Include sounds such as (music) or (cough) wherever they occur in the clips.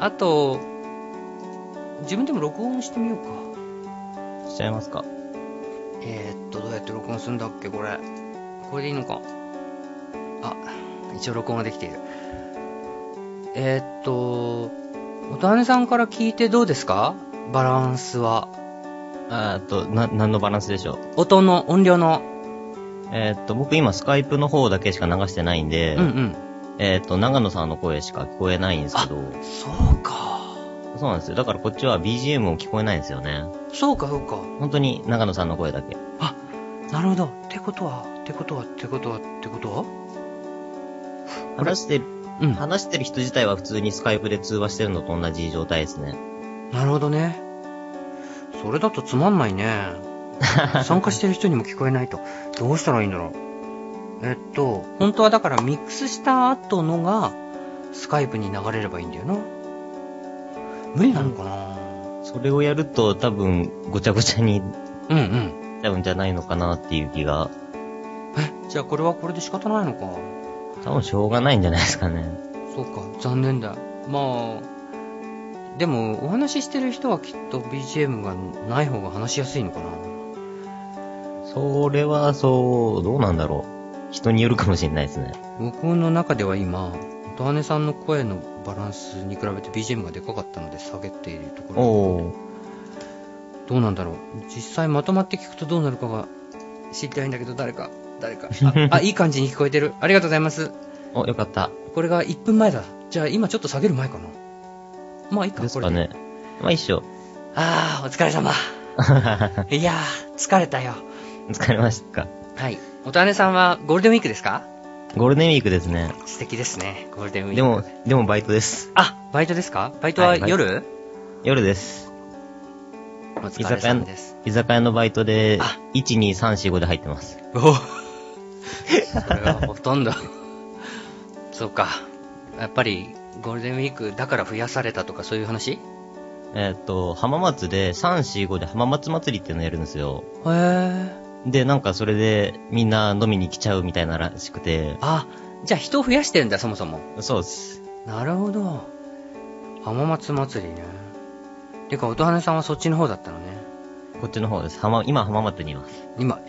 あと、自分でも録音してみようか。しちゃいますか？えー、っと、どうやって録音するんだっけ、これ。これでいいのか。あ、一応録音ができている。えー、っと、おたねさんから聞いてどうですか？バランスは。あーっと、な、何のバランスでしょう？音の、音量の。えーっと、僕今スカイプの方だけしか流してないんで、うんうん。えーっと、長野さんの声しか聞こえないんですけど、そうか。そうなんですよ。だからこっちは BGM も聞こえないんですよね。そうか、そうか。本当に長野さんの声だけ。あ、なるほど。ってことは、ってことは、ってことは、ってことは？話してる、うん。話してる人自体は普通にスカイプで通話してるのと同じ状態ですね。なるほどね。それだとつまんないね。(laughs) 参加してる人にも聞こえないと。どうしたらいいんだろう。えっと、本当はだからミックスした後のが、スカイプに流れればいいんだよな。無理なのかな？それをやると多分ごちゃごちゃにうんうん。なっちゃうんじゃないのかなっていう気が、え、じゃあこれはこれで仕方ないのか。多分しょうがないんじゃないですかね。そうか、残念だ。まあ、でも、お話ししてる人はきっと BGM がない方が話しやすいのかな。それはそう、どうなんだろう。人によるかもしれないですね。僕の中では今、音羽さんの声のバランスに比べて BGM がでかかったので下げているところ。おー。どうなんだろう。実際まとまって聞くとどうなるかが知りたいんだけど、誰か、誰か。(laughs) あ、あいい感じに聞こえてる。ありがとうございます。お、よかった。これが1分前だ。じゃあ今ちょっと下げる前かな。まあいいか、これで。ですかね。まあ一緒。あー、お疲れ様。(laughs) いやー、疲れたよ。疲れましたか。はい。音羽さんはゴールデンウィークですか？ゴールデンウィークですね。素敵ですね、ゴールデンウィーク。でも、でもバイトです。あ、バイトですか？バイトははい夜、夜です。お疲れ様です。居酒屋のバイトであ、1、2、3、4、5で入ってます。おそれがほとんど。そうか。やっぱり、ゴールデンウィークだから増やされたとかそういう話？えーっと、浜松で3、4、5で浜松祭りっていうのやるんですよ。へー。で、なんかそれでみんな飲みに来ちゃうみたいならしくて、あ、じゃあ人を増やしてるんだ、そもそも。そうです。なるほど。浜松祭りね。てか、音羽さんはそっちの方だったのね。こっちの方です。浜、今浜松にいます。今、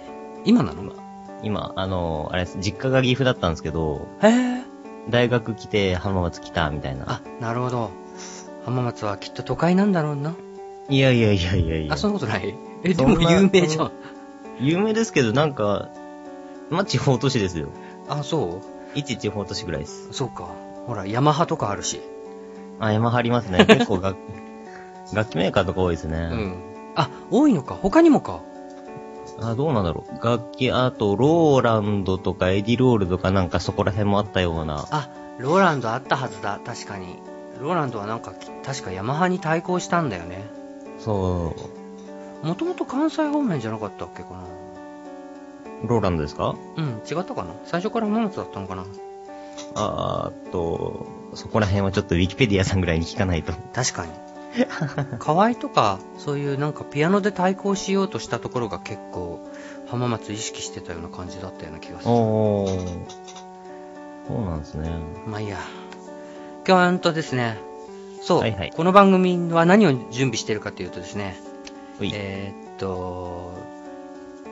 今なの？今、あの、あれです、実家が岐阜だったんですけど、へー。大学来て浜松来たみたいな。あ、なるほど。浜松はきっと都会なんだろうな。いやいやいやいやいやあ、。そんなことない？え、でも有名じゃん。有名ですけど、なんか、まあ、地方都市ですよ。あ、そ一地方都市ぐらいです。うそうか。ほら、ヤマハとかあるし。あ、山張りますね。(laughs) 結構楽、楽器メーカーとか多いですね。うん。あ、多いのか。他にもか。あ、どうなんだろう。楽器、あと、ローランドとかエディロールとかなんかそこら辺もあったような。あ、ローランドあったはずだ。確かに。ローランドはなんか、確かヤマハに対抗したんだよね。そう。もともと関西方面じゃなかったっけかな？ローランドですか？うん、違ったかな？最初から浜松だったのかな？あーっと、そこら辺はちょっとウィキペディアさんぐらいに聞かないと。確かに。河合とか、そういうなんかピアノで対抗しようとしたところが結構、浜松意識してたような感じだったような気がする。おー。そうなんですね。まあいいや。今日はんとですね、そう、はいはいこの番組は何を準備してるかというとですね。えーっと、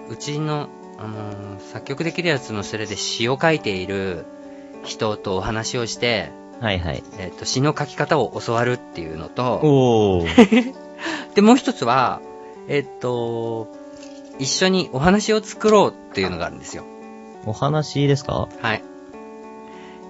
うちの、あのー作曲できるやつのそれで詩を書いている人とお話をして、はいはい。えーっと、詩の書き方を教わるっていうのと、おー。(laughs) で、もう一つは、えーっと、一緒にお話を作ろうっていうのがあるんですよ。お話ですか？はい。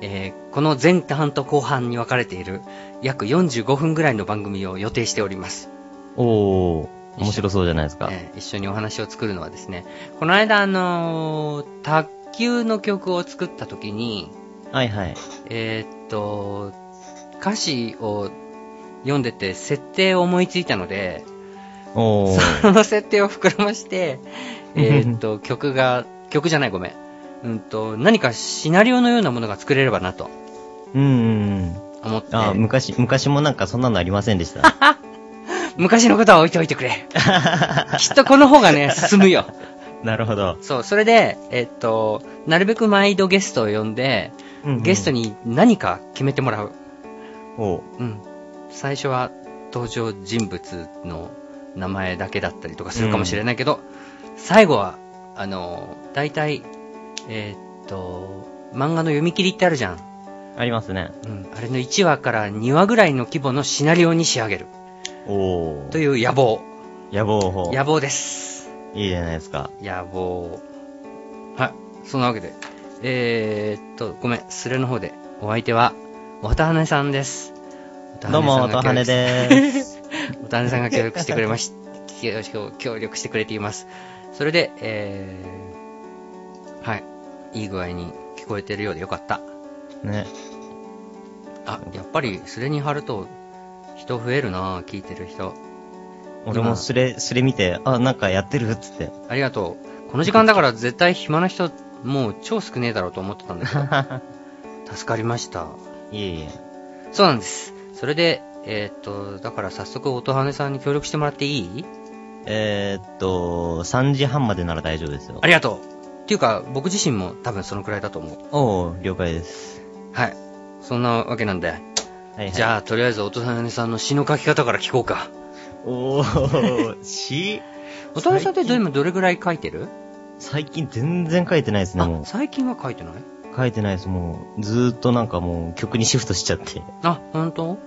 えーこの前半と後半に分かれている約45分ぐらいの番組を予定しております。おー。面白そうじゃないですか。えー一緒にお話を作るのはですね、この間あのー卓球の曲を作った時に、はいはい。えーっと、歌詞を読んでて設定を思いついたので。その設定を膨らまして、(laughs) えーっと、曲が、曲じゃないごめん。うんと、何かシナリオのようなものが作れればなとうんうん思ってうん。、あ、昔、昔もなんかそんなのありませんでした。(laughs) 昔のことは置いておいてくれ。(laughs) きっとこの方がね、進むよ。(laughs) なるほど。そう、それで、えっと、なるべく毎度ゲストを呼んで、ゲストに。に何か決めてもらう。おううん。最初は登場人物の名前だけだったりとかするかもしれないけど、最後は、あの、大体、えーっと、漫画の読み切りってあるじゃん。ありますね。うん。あれの1話から2話ぐらいの規模のシナリオに仕上げる。という野望。野望。野望です。いいじゃないですか。野望。はい。そんなわけで。えーっと、ごめん。スレの方で。お相手は、渡羽さんです。どうも、渡とはねでーす。渡辺さんが協力してくれまし、協協力してくれています。それで、えー、はい。いい具合に聞こえてるようでよかった。ね。あ、やっぱり、スレに貼ると、人増えるな聞いてる人。俺もスレ、スレ見て、あ、なんかやってる？っつって。ありがとう。この時間だから絶対暇な人、もう超少ねえだろうと思ってたんだけど、(laughs) 助かりました。いえいえ。そうなんです。それで、えーっと、だから早速、音羽さんに協力してもらっていい？えー、っと、3時半までなら大丈夫ですよあ。りがとう。っていうか、僕自身も多分そのくらいだと思う。おー、了解です。はい。そんなわけなんで。はい、はい。じゃあ、とりあえず、音羽さんの詩の書き方から聞こうか。おー、し音羽さんってど今どれぐらい書いてる？最近全然書いてないですね、もあ、最近は書いてない？う。書いてないです、もう。ずーっとなんかもう曲にシフトしちゃって。あ、本当？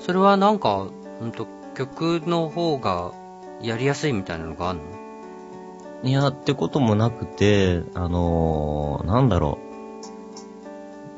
それはなんか、ほんと、曲の方がやりやすいみたいなのがあるの？いや、ってこともなくて、あのー、なんだろう。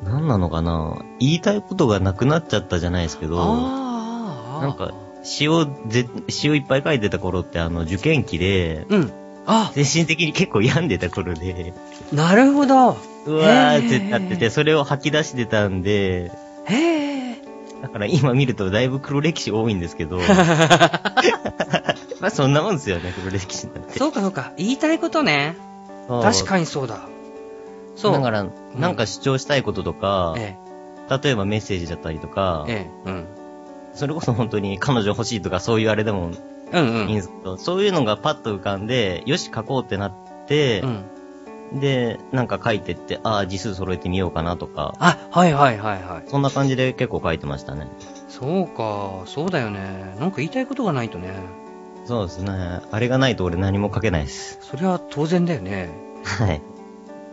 なんなのかな？言いたいことがなくなっちゃったじゃないですけど、なんか、詩をぜ、詩をいっぱい書いてた頃ってあの、受験期で、うん。あ、精神的に結構病んでた頃で、なるほど。うわーへってなってて、それを吐き出してたんで、へえ。だから今見るとだいぶ黒歴史多いんですけど、(laughs) (laughs) まあそんなもんですよね、黒歴史なんて。そうかそうか。言いたいことね。確かにそうだ。そう。だから、なんか主張したいこととか、え例えばメッセージだったりとかえ、、ええ、うん。それこそ本当に彼女欲しいとかそういうあれでもうんうん。いいんですけど、そういうのがパッと浮かんで、よし書こうってなってう、ん。で、なんか書いてって、ああ、字数揃えてみようかなとか、あ、はいはいはいはい。そんな感じで結構書いてましたね。そうか、そうだよね。なんか言いたいことがないとね。そうですね。あれがないと俺何も書けないです。それは当然だよね。はい。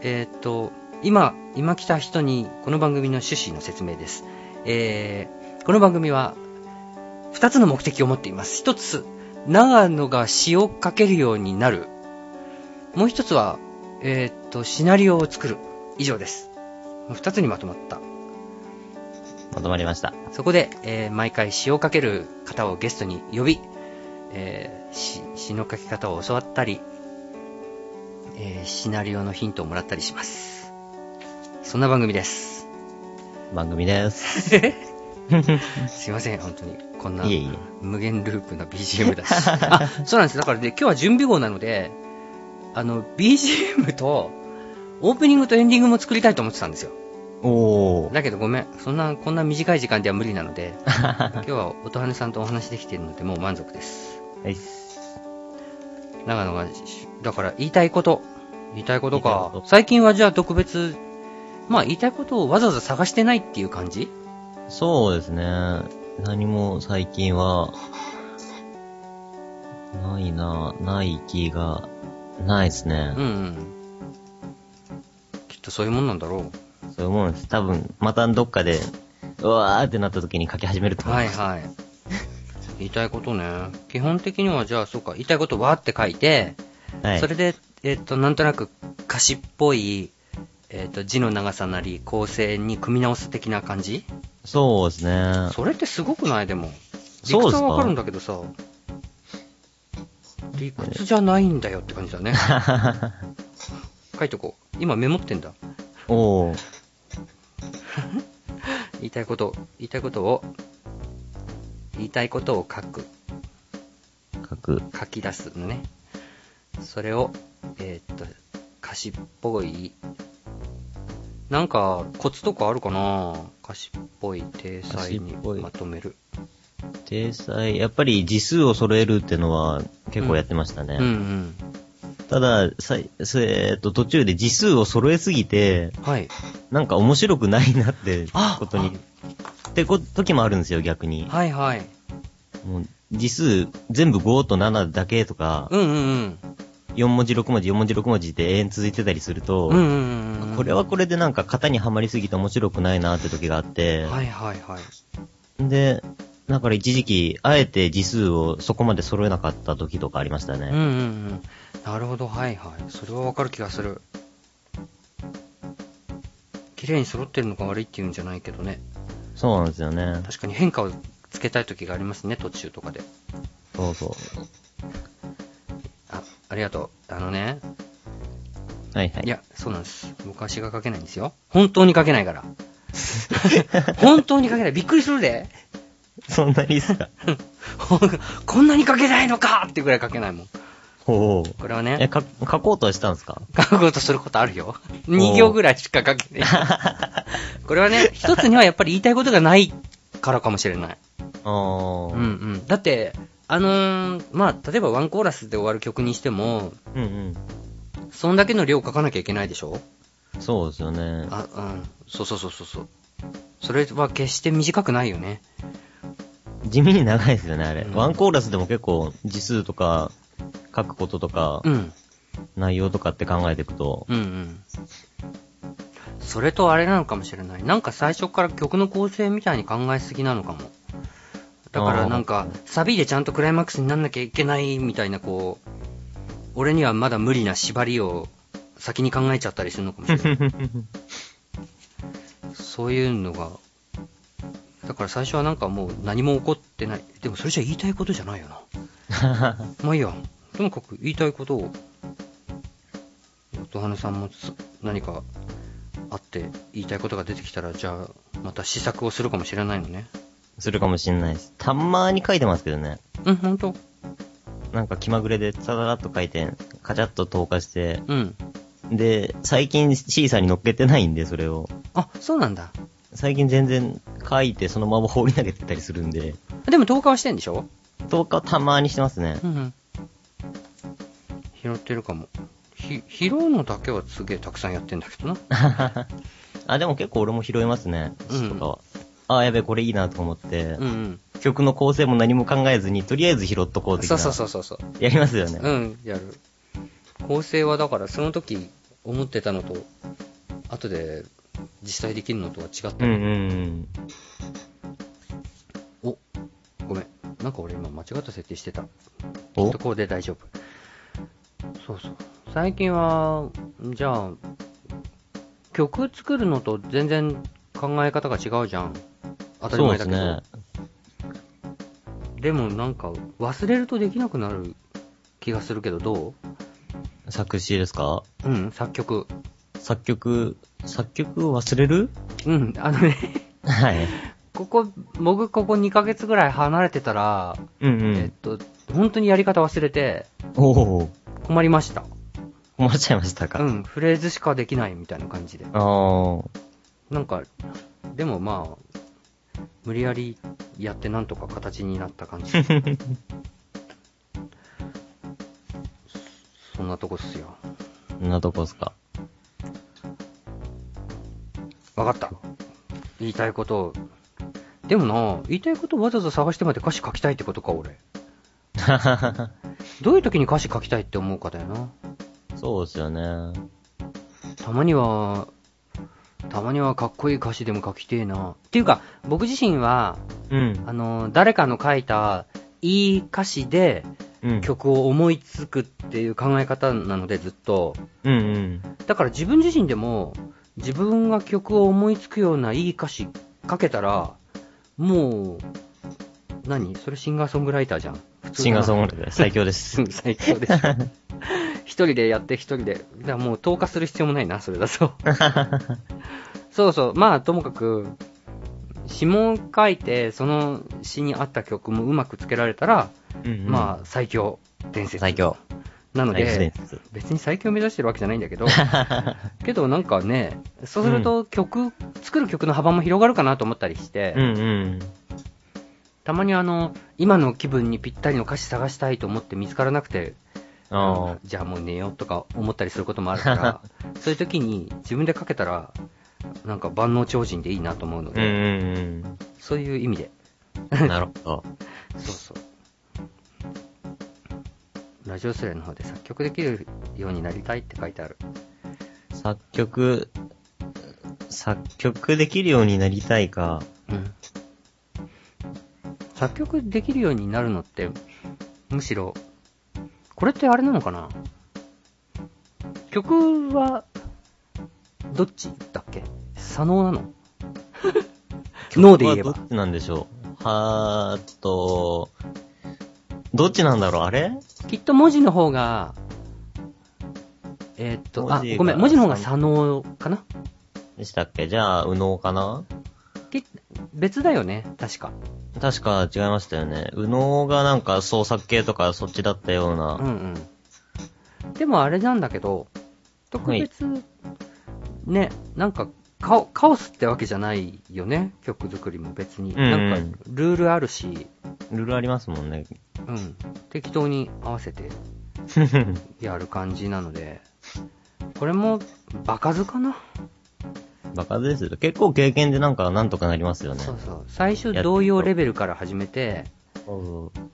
えーっと、今、今来た人にこの番組の趣旨の説明です。えー、この番組は二つの目的を持っています。一つ、長野が詩を書けるようになる。もう一つは、えーっと、シナリオを作る。以上です。二つにまとまった。まとまりました。そこで、えー毎回詩を書ける方をゲストに呼び、え詩の書き方を教わったり、えーシナリオのヒントをもらったりします。そんな番組です。番組です。(laughs) すいません、本当に。こんな。無限ループな BGM だし。あ、そうなんです。だからで、今日は準備号なので、あの、BGM と、オープニングとエンディングも作りたいと思ってたんですよ。おー。だけどごめん。そんな、こんな短い時間では無理なので、(laughs) 今日は音羽さんとお話できているので、もう満足です。はい。長野が、しだから言いたいこと。言いたいことか。と最近はじゃあ特別、まあ言いたいことをわざわざ探してないっていう感じ？そうですね。何も最近は、ないな、ない気が、ないですねうん。うん。きっとそういうもんなんだろそういうもんです。多分、またどっかで、うわーってなった時に書き始めるとう。思います。はいはい。言いたいことね。基本的にはじゃあそうか、言いたいことわーって書いて、はい。それで、えっ、と、なんとなく歌詞っぽい、えっ、と、字の長さなり構成に組み直す的な感じ？そうですね。それってすごくない？でも。理屈はわかるんだけどさ。理屈じゃないんだよって感じだね。(laughs) 書いとこう。今メモってんだ。おー。(laughs) 言いたいこと、言いたいことを、言いたいことを書く。書く。書き出すのね。それを、えーっと、歌詞っぽい、なんか、コツとかあるかな？歌詞っぽい体裁にまとめる。体裁、やっぱり字数を揃えるってのは結構やってましたね。うんうん。ただ、さえーっと、途中で字数を揃えすぎて、はい。なんか面白くないなってあことにってこ時もあるんですよ、逆に。はいはい。もう字数全部5と7だけとか、うんうんうん。4文字6文字4文字6文字って永遠続いてたりすると、うんうんうんうん。これはこれでなんか型にはまりすぎて面白くないなって時があって、はいはいはい。で、だから一時期、あえて字数をそこまで揃えなかった時とかありましたね。うんうんうん。なるほど、はいはい。それはわかる気がする。綺麗に揃ってるのが悪いっていうんじゃないけどね。そうなんですよね。確かに変化をつけたい時がありますね、途中とかで。そうそう。あ、ありがとう。あのね、はいはい。いや、そうなんです。僕は詩が書けないんですよ。本当に書けないから。(laughs) 本当に書けない。びっくりするで。そんなにっすか？(laughs) こんなに書けないのかってぐらい書けないもん。ほう。これはえ、ね、か、書こうとはしたんですか？書こうとすることあるよ。2行ぐらいしか書けない。(laughs) これはね、一つにはやっぱり言いたいことがないからかもしれない。あー。うんうん。だって、あのーまあ、例えばワンコーラスで終わる曲にしても、うんうん。そんだけの量書かなきゃいけないでしょ？そうですよね。あ、うん。そうそうそうそうそう。それは決して短くないよね。地味に長いですよね、あれ。うんワンコーラスでも結構字数とか、書くこととか、うん。内容とかって考えていくと、うんうん。それとあれなのかもしれない。なんか最初から曲の構成みたいに考えすぎなのかも。だからなんか、サビでちゃんとクライマックスになんなきゃいけないみたいなこう、俺にはまだ無理な縛りを先に考えちゃったりするのかもしれない。(laughs) そういうのが、だから最初はなんかもう何も起こってない。でもそれじゃ言いたいことじゃないよな。(laughs) まあいいや。ともかく言いたいことを、音羽さんもつ何かあって言いたいことが出てきたら、じゃあまた試作をするかもしれないのね。するかもしんないです。たまに書いてますけどね。うん、ほんとなんか気まぐれで、さらっと書いて、カチャッと投下して、うん。で、最近シーサーに乗っけてないんで、それを。あ、そうなんだ。最近全然書いてそのまま放り投げてたりするんで、でも投下はしてんでしょ？投下たまにしてますねう。んうん。拾ってるかも。ひ、拾うのだけはすげえたくさんやってんだけどな。(laughs) あ、でも結構俺も拾いますね。うん詩とかは。あ、やべえ、これいいなと思って、うんうん。曲の構成も何も考えずに、とりあえず拾っとこう的な。そうそうそうそうそう。やりますよね。うん、やる。構成はだからその時思ってたのと、後で実際できるのとは違った。うんうんうん。お、ごめん。なんか俺今間違った設定してた。きっおとこうで大丈夫。そうそう。最近は、じゃあ、曲作るのと全然考え方が違うじゃん。当たり前だけど。そうですね。でもなんか忘れるとできなくなる気がするけどど作詞ですか？ううん、作曲。作曲、作曲を忘れる？うん、あのね、はい。ここ、僕ここ2ヶ月ぐらい離れてたら、うんうん。えっと、本当にやり方忘れておお困りました。困っちゃいましたか？うん、フレーズしかできないみたいな感じで。あー。なんか、でもまあ、無理やりやってなんとか形になった感じ。(laughs) そんなとこっすよ。そんなとこっすか？わかった。言いたいことを。でもな、言いたいことをわざわざ探してまで歌詞書きたいってことか、俺。(laughs) どういう時に歌詞書きたいって思うかだよな。そうですよね。たまには、たまにはかっこいい歌詞でも書きてえな。っていうか、僕自身は、うん。あの、誰かの書いたいい歌詞でうん。曲を思いつくっていう考え方なので、ずっと。うんうん。だから自分自身でも、自分が曲を思いつくようないい歌詞書けたら、もう、何？それシンガーソングライターじゃん。シンガーソンググライター最強です。最強でしょ。一人でやって一人で。だからもう投下する必要もないな、それだと。(laughs) そうそう。まあ、ともかく、詩も書いて、その詩に合った曲もうまくつけられたら、うんうんまあ、最強伝説。最強。なので。別に最強目指してるわけじゃないんだけど、(laughs) けどなんかね、そうすると曲、作る曲の幅も広がるかなと思ったりして、うんうん。たまにあの、今の気分にぴったりの歌詞探したいと思って見つからなくて、あじゃあもう寝ようとか思ったりすることもあるから、(laughs) そういう時に自分で書けたら、なんか万能超人でいいなと思うのあ。うんうで、んうん。そういう意味で。なるほど。(laughs) そうそう。ラジオスレの方で作曲できるようになりたいって書いてある。作曲、作曲できるようになりたいか。うん。作曲できるようになるのって、むしろ、これってあれなのかな？曲は、どっちだっけ？左脳なの？(laughs) 脳で言えば。ど。っちなんでしょう？はーっと、どっちなんだろう？あれ？きっと文字の方が、えーっと、あごめん、文字の方が左脳かな？でしたっけ？じゃあ、右脳かな？き別だよね、確か。確か違いましたよね。右脳がなんか創作系とかそっちだったよううんな。うん。でもあれなんだけど、特別、ね、なんかカオ、カオスってわけじゃないよね、曲作りも別に。うんうんなんか、ルールあるし、ルールありますもんね。うん、適当に合わせて (laughs) やる感じなので、これも、場数かな、バカですよ。結構経験でなんかなんとかなりますよね。そうそう。最初同様レベルから始めて、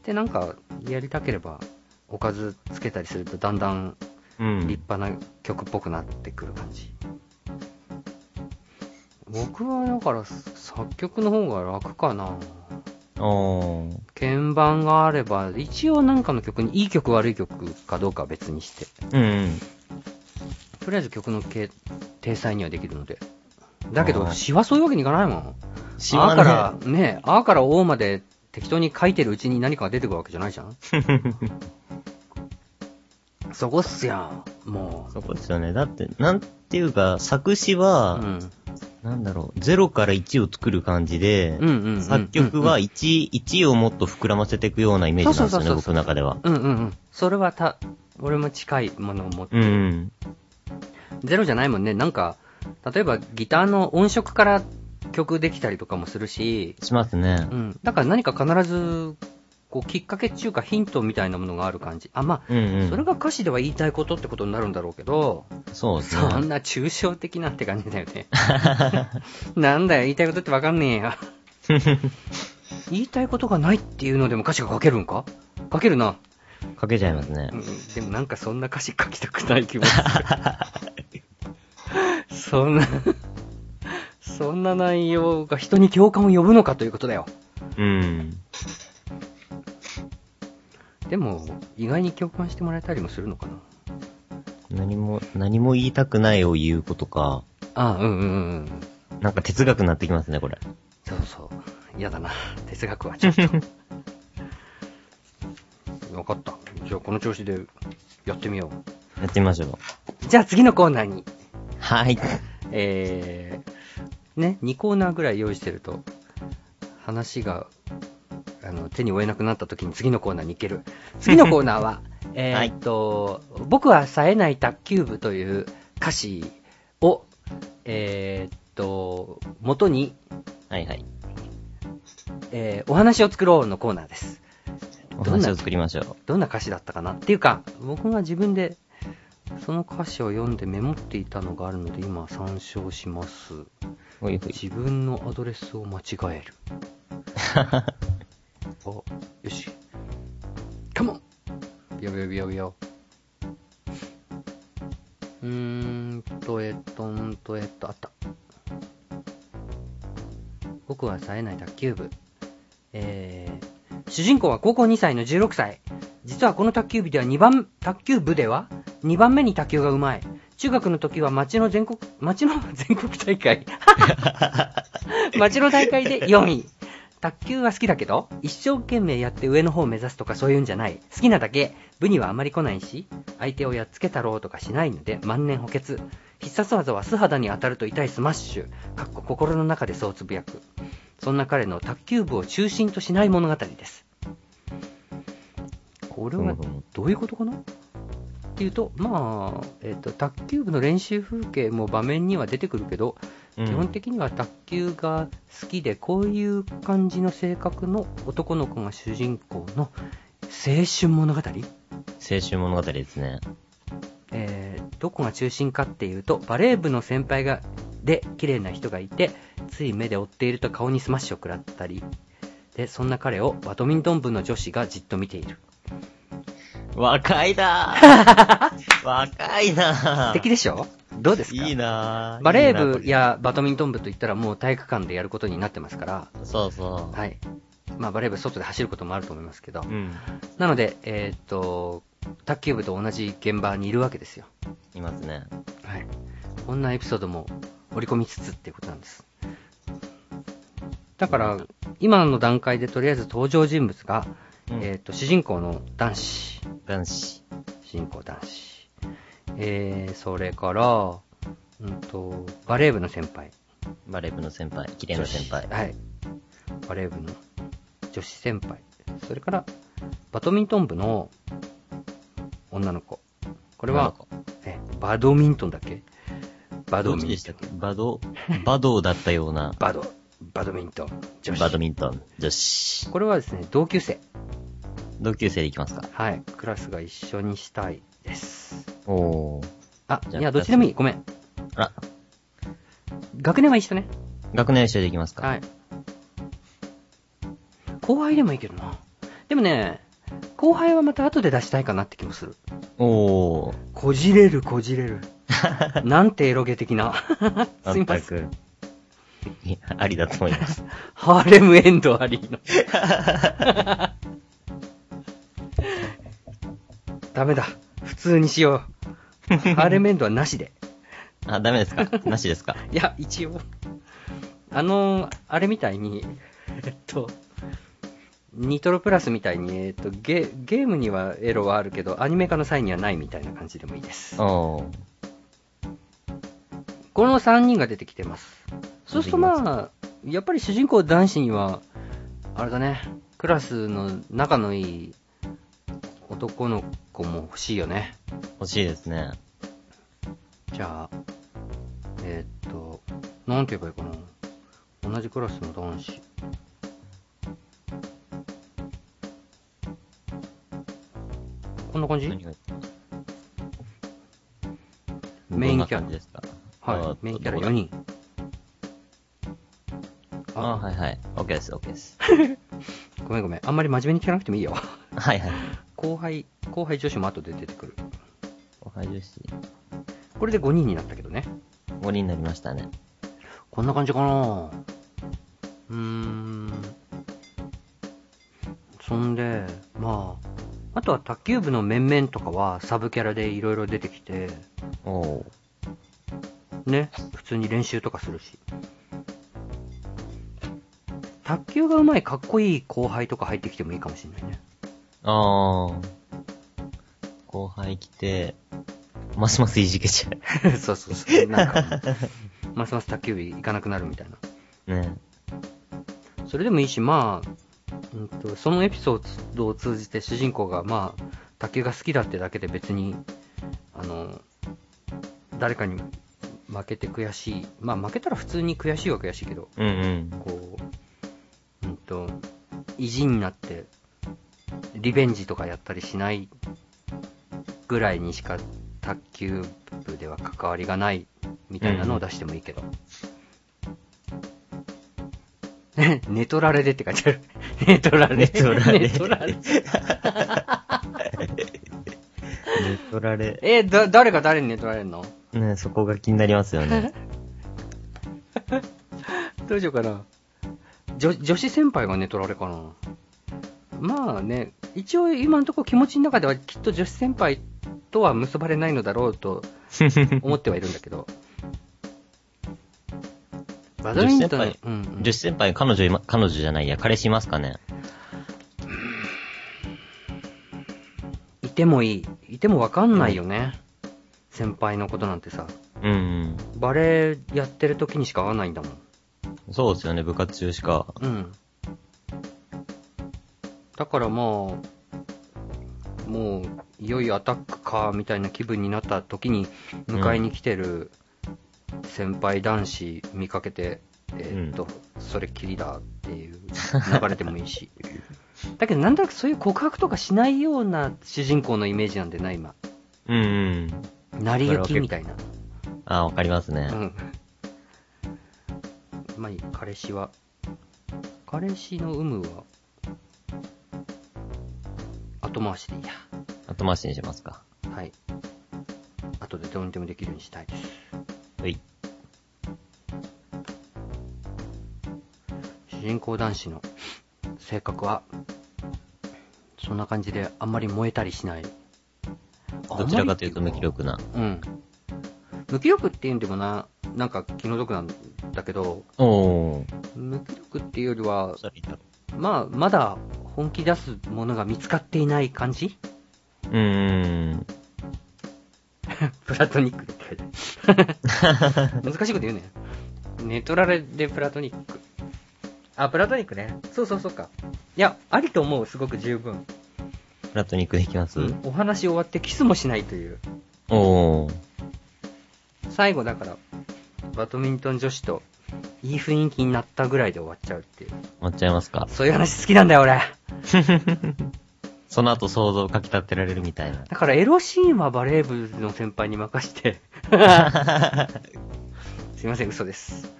で、なんか、やりたければ、おかずつけたりすると、だんだんうん。立派な曲っぽくなってくる感じ。僕はだから作曲の方が楽かな。鍵盤があれば、一応なんかの曲にいい曲悪い曲かどうかは別にして、うんうん。とりあえず曲の形体裁にはできるので。だけど、詩はそういうわけにいかないもん。詩はあからね、、ね、あからおまで適当に書いてるうちに何かが出てくるわけじゃないじゃん (laughs) そこっすやん、もそこですよね。だって、なんていうか、作詞う。は、うん。なんだろう、0から1を作る感じで、うんうんうん作曲は1、1をもっと膨らませていくようなイメージなんですよね、そうそうそうそう僕の中では。うんうんうん。それはた、俺も近いものを持ってる。うんうん。ゼロじゃないもんね。なんか、例えばギターの音色から曲できたりとかもするし、しますねう。ん。だから何か必ず、こう、きっかけっていうかヒントみたいなものがある感じ。あ、まあ、うんうん。それが歌詞では言いたいことってことになるんだろうけど、そうですね。そんな抽象的なって感じだよね。(laughs) なんだよ、言いたいことってわかんねえや。(laughs) 言いたいことがないっていうのでも歌詞が書けるんか？書けるな。かけちゃいますねう。ん、でもなんかそんな歌詞書きたくない気もする。(laughs) そんな、(laughs) そんな内容が人に共感を呼ぶのかということだよ。うん。でも、意外に共感してもらえたりもするのかな。何も、何も言いたくないを言うことか。あうんうんうんうん。なんか哲学になってきますね、これ。そうそう。嫌だな。哲学はちょっと。(laughs) わかった。じゃあこの調子でやってみよやってみましょう。う。じゃあ次のコーナーに。はい。えー、ね、2コーナーぐらい用意してると、話が、あの、手に負えなくなった時に次のコーナーに行ける。次のコーナーは、(laughs) えーっと、僕は冴えない卓球部という歌詞を、えーっと、元に、はいはい。えーお話を作ろうのコーナーです。お話を作りましょう。どんな歌詞だったかな？っていうか、僕が自分でその歌詞を読んでメモっていたのがあるので今参照します。ほいほい。自分のアドレスを間違える。(laughs) あ、よし。カモンビヨビヨビヨビヨ。うーんと、えっと、んと、えっと、あった。僕は冴えない卓球部。えー、主人公は高校2歳の16歳。実はこの卓球部では2番、卓球部では2番目に卓球がうまい。中学の時は町の全国、町の (laughs) 全国大会。(laughs) 町の大会で4位。卓球は好きだけど、一生懸命やって上の方を目指すとかそういうんじゃない。好きなだけ、部にはあまり来ないし、相手をやっつけたろうとかしないので、万年補欠。必殺技は素肌に当たると痛いスマッシュ。かっこ心の中でそうつぶやく。そんな彼の卓球部を中心としない物語です。これはどういうことかな？っていうと、まあ、えっ、と、卓球部の練習風景も場面には出てくるけど、うん基本的には卓球が好きで、こういう感じの性格の男の子が主人公の青春物語、青春物語ですね。えーどこが中心かっていうと、バレー部の先輩が、で、綺麗な人がいて、熱い目で追っていると顔にスマッシュを食らったり、で、そんな彼をバドミントン部の女子がじっと見ている。若いなぁ。(laughs) 若いなぁ。素敵でしょ？どうですか？いいなぁ。バレー部やバドミントン部といったらもう体育館でやることになってますから、そうそう。はい。まあバレー部外で走ることもあると思いますけど、うん。なので、えーっと、卓球部と同じ現場にいるわけですよ。いますね。はい。こんなエピソードも織り込みつつっていうことなんです。だから、今の段階でとりあえず登場人物が、うんえーっと、主人公の男子。男子。主人公男子。えー、それから、うんと、バレー部の先輩。バレー部の先輩。綺麗な先輩。はい。バレー部の女子先輩。それから、バドミントン部の女の子。これは、え、バドミントンだっけ？バドミントン。バド、バドだったような、バド、バドミントン女子。バドミントン女子。これはですね、同級生。同級生でいきますか？はい。クラスが一緒にしたいです。おー。あ、じゃあいや、どっちでもいい。ごめん。あら、学年は一緒ね。学年一緒でいきますか？はい。後輩でもいいけどな。でもね、後輩はまた後で出したいかなって気もする。おー。こじれるこじれる。(laughs) なんてエロゲ的な。(laughs) すいません。ありだと思います。ハーレムエンドありの。(laughs) ダメだ。普通にしよう。ハーレムエンドはなしで。あ、ダメですか？なしですか？(laughs) いや、一応。あの、あれみたいに、えっと、ニトロプラスみたいに、えっと、ゲ、ゲームにはエロはあるけど、アニメ化の際にはないみたいな感じでもいいです。この3人が出てきてます。そうするとまあ、やっぱり主人公男子には、あれだね、クラスの仲のいい男の子も欲しいよね。欲しいですね。じゃあ、えーっと、なんて言えばいいかな。同じクラスの男子。こんな感じ？メインキャラですか？はい。メインキャラ4。人。ああ、はいはい。OK です、OK です。(laughs) ごめんごめん。あんまり真面目に聞かなくてもいいよ。はいはい。後輩、後輩女子も後で出てくる。おはようし。これで5人になったけどね。5人になりましたね。こんな感じかなうーん。そんで、まあ、あとは卓球部の面々とかはサブキャラでいろいろ出てきて、おー。ね、普通に練習とかするし。卓球が上手いかっこいい後輩とか入ってきてもいいかもしれないね。あー。後輩来て、ますますいじけちゃ (laughs) そうそうそう。なんか、(laughs) ますます卓球部行かなくなるみたいな。う。ねそれでもいいし、まあ、うんと、そのエピソードを通じて主人公が、まあ、卓球が好きだってだけで別に、あの、誰かに負けて悔しい。まあ、負けたら普通に悔しいは悔しいけど、うんうん。意地になって、リベンジとかやったりしないぐらいにしか卓球部では関わりがないみたいなのを出してもいいけど。ネトラレでって書いてある。ネトラレ。ネトラレネトラレ。寝取られ。(laughs) え、だ、誰が誰にネトられんの？ねそこが気になりますよね。(laughs) どうしようかな。女、女子先輩がネトラレかな。まあね、一応今のところ気持ちの中ではきっと女子先輩とは結ばれないのだろうと (laughs) 思ってはいるんだけど。バドミントン女子先、うん、うん女子先輩、彼女彼女じゃないや、彼氏いますかね？いてもいい。いてもわかんないよね。先輩のことなんてさ。うんバレーやってる時にしか会わないんだもん。うん。そうですよね、部活中しか。うん。だからまあ、もう、いよいよアタックか、みたいな気分になった時に、迎えに来てる先輩男子見かけて、えーっと、それっきりだっていう流れでもいいし。(laughs) だけどなんとなくそういう告白とかしないような主人公のイメージなんでな、今。うんうん。成り行きみたいな。あ、わかりますね。うん。まあいい、彼氏は。彼氏の有無は、後回しでいいや。後回しにしますか。はい。後でどうにでもできるようにしたいです。はい。主人公男子の性格は、そんな感じであんまり燃えたりしない。どちらかというと無気力な。うん。無気力っていうんでもな、なんか気の毒なんだけど。無気力っていうよりは、まあ、まだ本気出すものが見つかっていない感じ？うーん。(laughs) プラトニックって。(laughs) 難しいこと言うね。ネトラレでプラトニック。あ、プラトニックね。そうそうそうか。いや、ありと思う、すごく十分。プラトニックでいきます、うん。お話終わってキスもしないという。おー。最後だから、バドミントン女子といい雰囲気になったぐらいで終わっちゃうっていう。終わっちゃいますか？そういう話好きなんだよ、俺。その後想像をかき立てられるみたいな。だからエロシーンはバレー部の先輩に任して。(laughs) すいません、嘘です。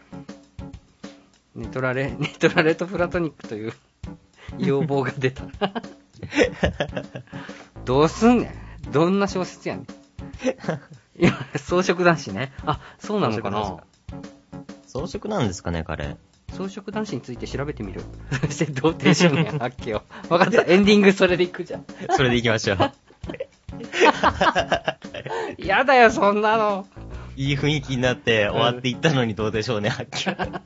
ネトラレ、ネトラレとプラトニックという要望が出た。(laughs) どうすんねんどんな小説やねん。いや、装飾男子ね。あ、そうなのかな？装飾なんですかね、彼。装飾男子について調べてみる。そして童貞少年発揮を。わかった、エンディングそれでいくじゃん。それでいきましょう。(laughs) やだよ、そんなの。いい雰囲気になって終わっていったのにどうでしょうね、発揮。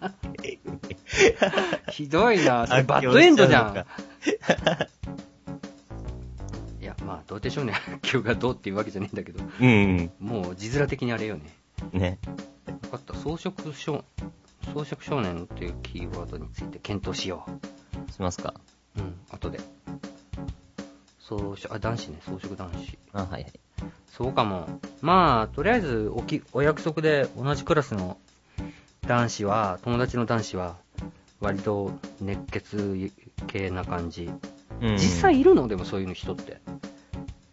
(laughs) ひどいな、それバッドエンドじゃん (laughs) まあ、童貞少年発狂がどうっていうわけじゃないんだけど、うん。もう字面的にあれよね。ね。分かった、装飾少、装飾少年っていうキーワードについて検討しよしますか。う。うん、後で。装飾、あ、男子ね、装飾男子。あ、はいはい。そうかも。まあ、とりあえずおき、お約束で同じクラスの男子は、友達の男子は、割と熱血系な感じ。うん。実際いるの？でもそういう人って。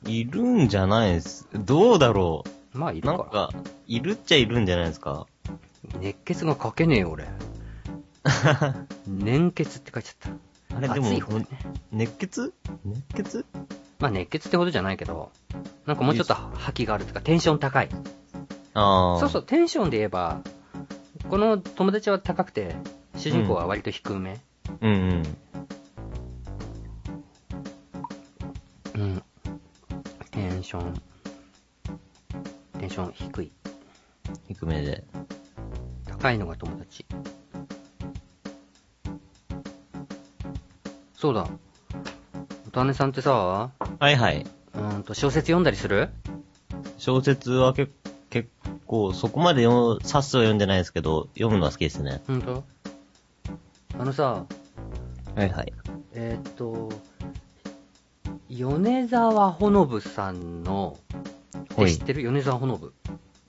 いるんじゃないです。どうだろまあ、いうるか。なんか、いるっちゃいるんじゃないですか。熱血が書けねえよ、俺。粘血って書いちゃった。あれでもね。熱血？熱血？まあ熱血ってことじゃないけど、なんかもうちょっと覇気があるとか、テンション高い。ああ。そうそう、テンションで言えば、この友達は高くて、主人公は割と低め。うんうん。うん。ション低い。低めで。高いのが友達。そうだ。おたねさんってさ、はいはい。うーんと小説読んだりする？小説はけ結構、そこまで読む、冊数は読んでないですけど、読むのは好きですね。ほんとあのさ、はいはい。えーっと、米沢ほのぶさんの、知ってる米沢ほのぶ。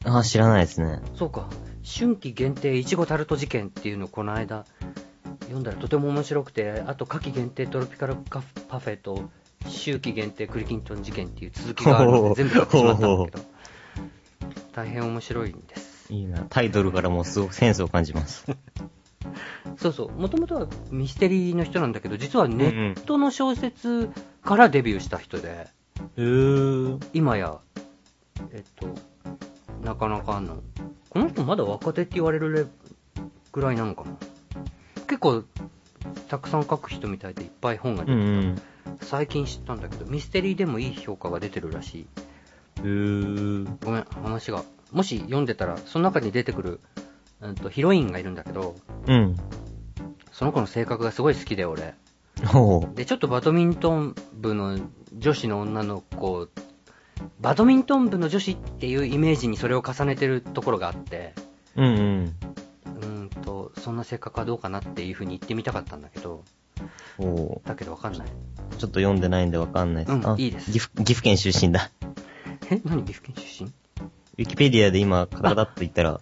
ああ、知らないですね。そうか。春季限定いちごタルト事件っていうのをこの間読んだらとても面白くて、あと夏季限定トロピカルカフパフェと秋季限定クリキントン事件っていう続きがあるので全部買ってしまったんだけど、大変面白いんです。いいな。タイトルからもすごくセンスを感じます。そうそう。もともとはミステリーの人なんだけど、実はネットの小説からデビューした人で、へー。今や、えっと、なかなかあの、この人まだ若手って言われるレぐらいなのかな？結構、たくさん書く人みたいでいっぱい本が出うてた。んうん。最近知ったんだけど、ミステリーでもいい評価が出てるらしい。へー。ごめん、話が。もし読んでたら、その中に出てくる、うんと、ヒロインがいるんだけど、うん。その子の性格がすごい好きで、俺。で、ちょっとバドミントン部の女子の女の子、バドミントン部の女子っていうイメージにそれを重ねてるところがあって、うんうん。うーんと、そんな性格はどうかなっていう風に言ってみたかったんだけど、ほだけどわかんない。う。ちょっと読んでないんでわかんないです。うんあいいです岐阜、県出身だ。え？何岐阜県出身？ウィキペディアで今、カタカタって言ったら、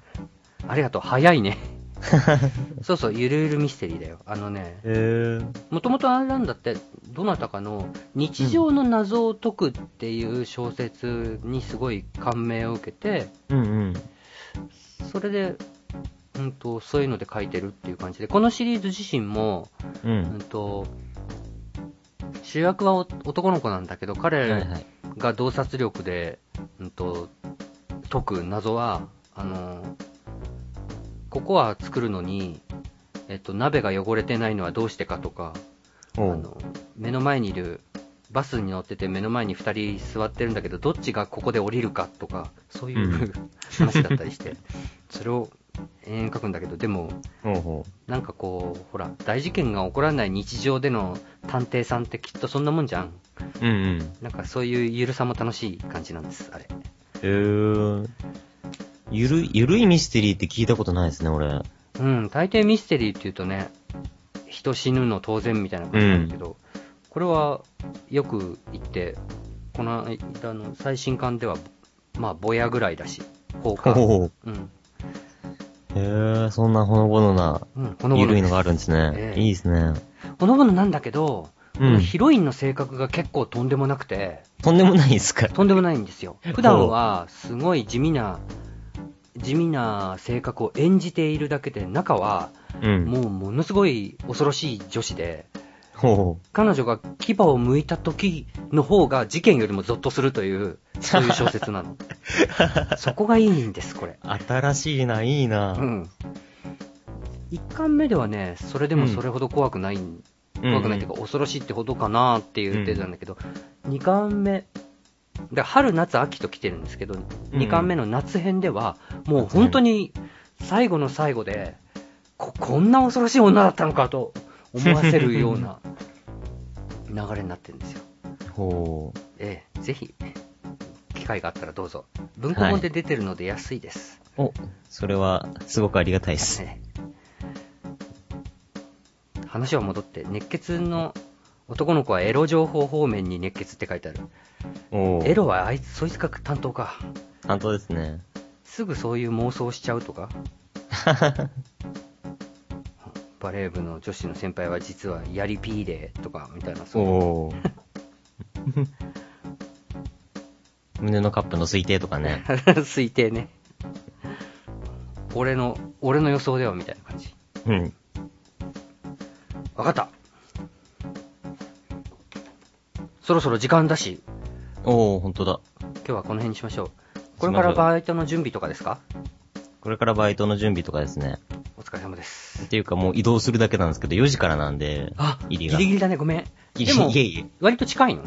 ありがとう、早いね。(laughs) そうそう、ゆるゆるミステリーだよ。あのね。もともとあれなんだって、どなたかの日常の謎を解くっていう小説にすごい感銘を受けて、うんうん。それでうんと、そういうので書いてるっていう感じで、このシリーズ自身も、ううんん。と、主役はお男の子なんだけど、はい彼はい。が洞察力で、うんと、解く謎は、あの、ここは作るのに、えっと、鍋が汚れてないのはどうしてかとか、あ。の、目の前にいる、バスに乗ってて目の前に2人座ってるんだけど、どっちがここで降りるかとか、そういう、うん話だったりして、(laughs) それを延々書くんだけど、でも、なんかこう、ほら、大事件が起こらない日常での探偵さんってきっとそんなもんじゃん。う。うんうん。なんかそういうゆるさも楽しい感じなんです、あれ。へー。ゆるい、ゆるいミステリーって聞いたことないですね、俺。うん、大抵ミステリーって言うとね、人死ぬの当然みたいな感じなんだけど、これはよく言って、この間の最新刊では、まあ、ぼやぐらいだし、放課。ほう。うん。へー、そんなほのぼのな、うん、ほのぼのゆるいのがあるんですね。ええいいですね。ほのぼのなんだけど、こうんのヒロインの性格が結構とんでもなくて、とんでもないですか？とんでもないんですよ。普段は、すごい地味な、地味な性格を演じているだけで、中は、うん。もうものすごい恐ろしい女子で、ほ彼女が牙を剥いた時の方が事件よりもゾッとするという、そういう小説なの。(laughs) そこがいいんです、これ。う。新しいな、いいな。うん。一巻目ではね、それでもそれほど怖くない、怖くないっていうか、恐ろしいってほどかなっていう程度なんだけど、二巻目、で春、夏、秋と来てるんですけど、二巻目の夏編では、もう本当に最後の最後で、こ、こんな恐ろしい女だったのかと思わせるような (laughs) 流れになってるんですよ。ほう。ええ、ぜひ、機会があったらどうぞ。文庫本で出てるので安いです。お、それは、すごくありがたいです。ええ話は戻って、熱血の男の子はエロ情報方面に熱血って書いてある。おエロはあいつ、そいつが担当か。担当ですね。すぐそういう妄想しちゃうとか？(laughs) バレー部の女子の先輩は実はやり P でとかみたいなそうおー胸のカップの推定とかね。(laughs) 推定ね俺の俺の予想ではみたいな感じうん。わかったそろそろ時間だしおー、ほんとだ。今日はこの辺にしましょうこれからバイトの準備とかですか？これからバイトの準備とかですね。お疲れ様ですっていうかもう移動するだけなんですけど、4時からなんで、あ入りが。ギリギリだねごめんいでもいえいえ。割と近いの？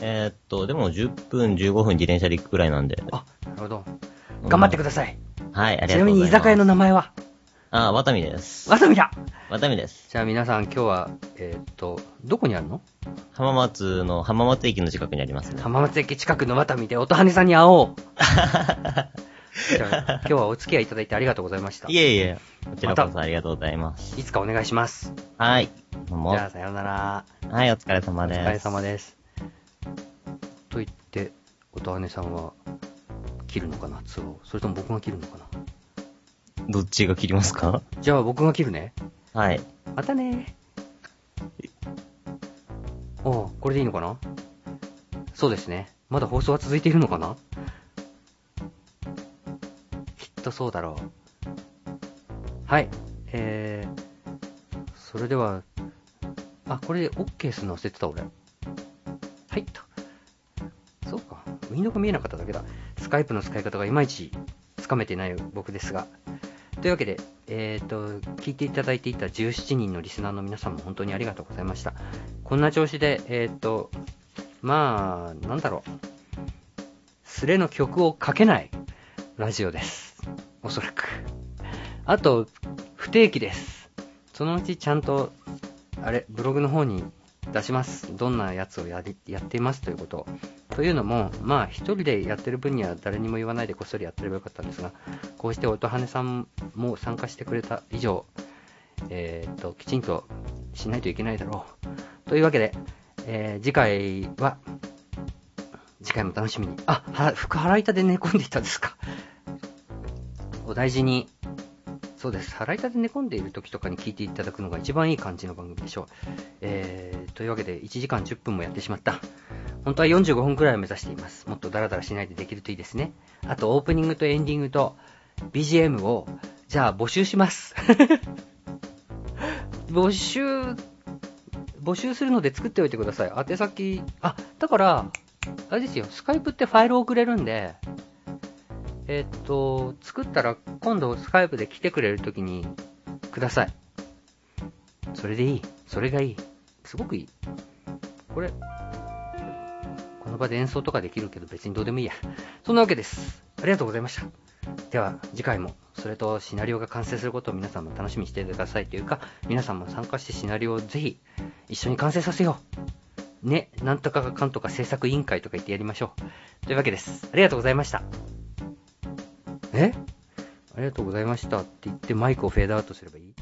えーっと、でも10分、15分自転車で行くくらいなんで。あなるほど頑張ってください、はい、ありちなみがとうございます。に居酒屋の名前は？あ、ワタミです。わさびだワタミです。じゃあ皆さん今日は、えーっと、どこにあるの？浜松の浜松駅の近くにありますね。浜松駅近くのワタミで音羽さんに会おうじゃあ今日はお付き合いいただいてありがとうございました。いえいえ、こちらこまそありがとうございます。いつかお願いします。はい。どうも。じゃあさようなら。はい、お疲れ様です。お疲れ様です。と言って、音羽さんは切るのかな、通を。それとも僕が切るのかな。どっちが切りますか？じゃあ僕が切るね。はい。またねおうこれでいいのかな？そうですね。まだ放送は続いているのかな？きっとそうだろう。はい。えー、それでは、あ、これで OK するの忘れてた俺。はい、と。そうか。ウィンドウが見えなかっただけだ。スカイプの使い方がいまいちつかめてない僕ですが。というわけで、えっ、と、聞いていただいていた17人のリスナーの皆さんも本当にありがとうございました。こんな調子で、えっ、と、まあ、なんだろう。スレの曲をかけないラジオです。おそらく。あと、不定期です。そのうちちゃんと、あれ、ブログの方に出します。どんなやつをやりやっていますということ。というのも、まあ、一人でやってる分には誰にも言わないでこっそりやってればよかったんですが、こうして音羽さんも参加してくれた以上、えーっと、きちんとしないといけないだろう。というわけで、えー次回は、次回も楽しみに。あ、は福腹板で寝込んでいたんですか。お大事に。そうです。腹板で寝込んでいる時とかに聞いていただくのが一番いい感じの番組でしょう。えー、というわけで1時間10分もやってしまった。本当は45分くらいを目指しています。もっとダラダラしないでできるといいですね。あとオープニングとエンディングと BGM をじゃあ募集します。(laughs) 募集、募集するので作っておいてください。宛先、あ、だから、あれですよ、スカイプってファイル送れるんで、えっと、作ったら今度スカイプで来てくれるときにください。それでいい。それがいい。すごくいい。これ、この場で演奏とかできるけど別にどうでもいいや。そんなわけです。ありがとうございました。では、次回も、それとシナリオが完成することを皆さんも楽しみにしていてくださいというか、皆さんも参加してシナリオをぜひ一緒に完成させよう。ね、なんとかがかんとか制作委員会とか言ってやりましょう。というわけです。ありがとうございました。え？ありがとうございましたって言ってマイクをフェードアウトすればいい？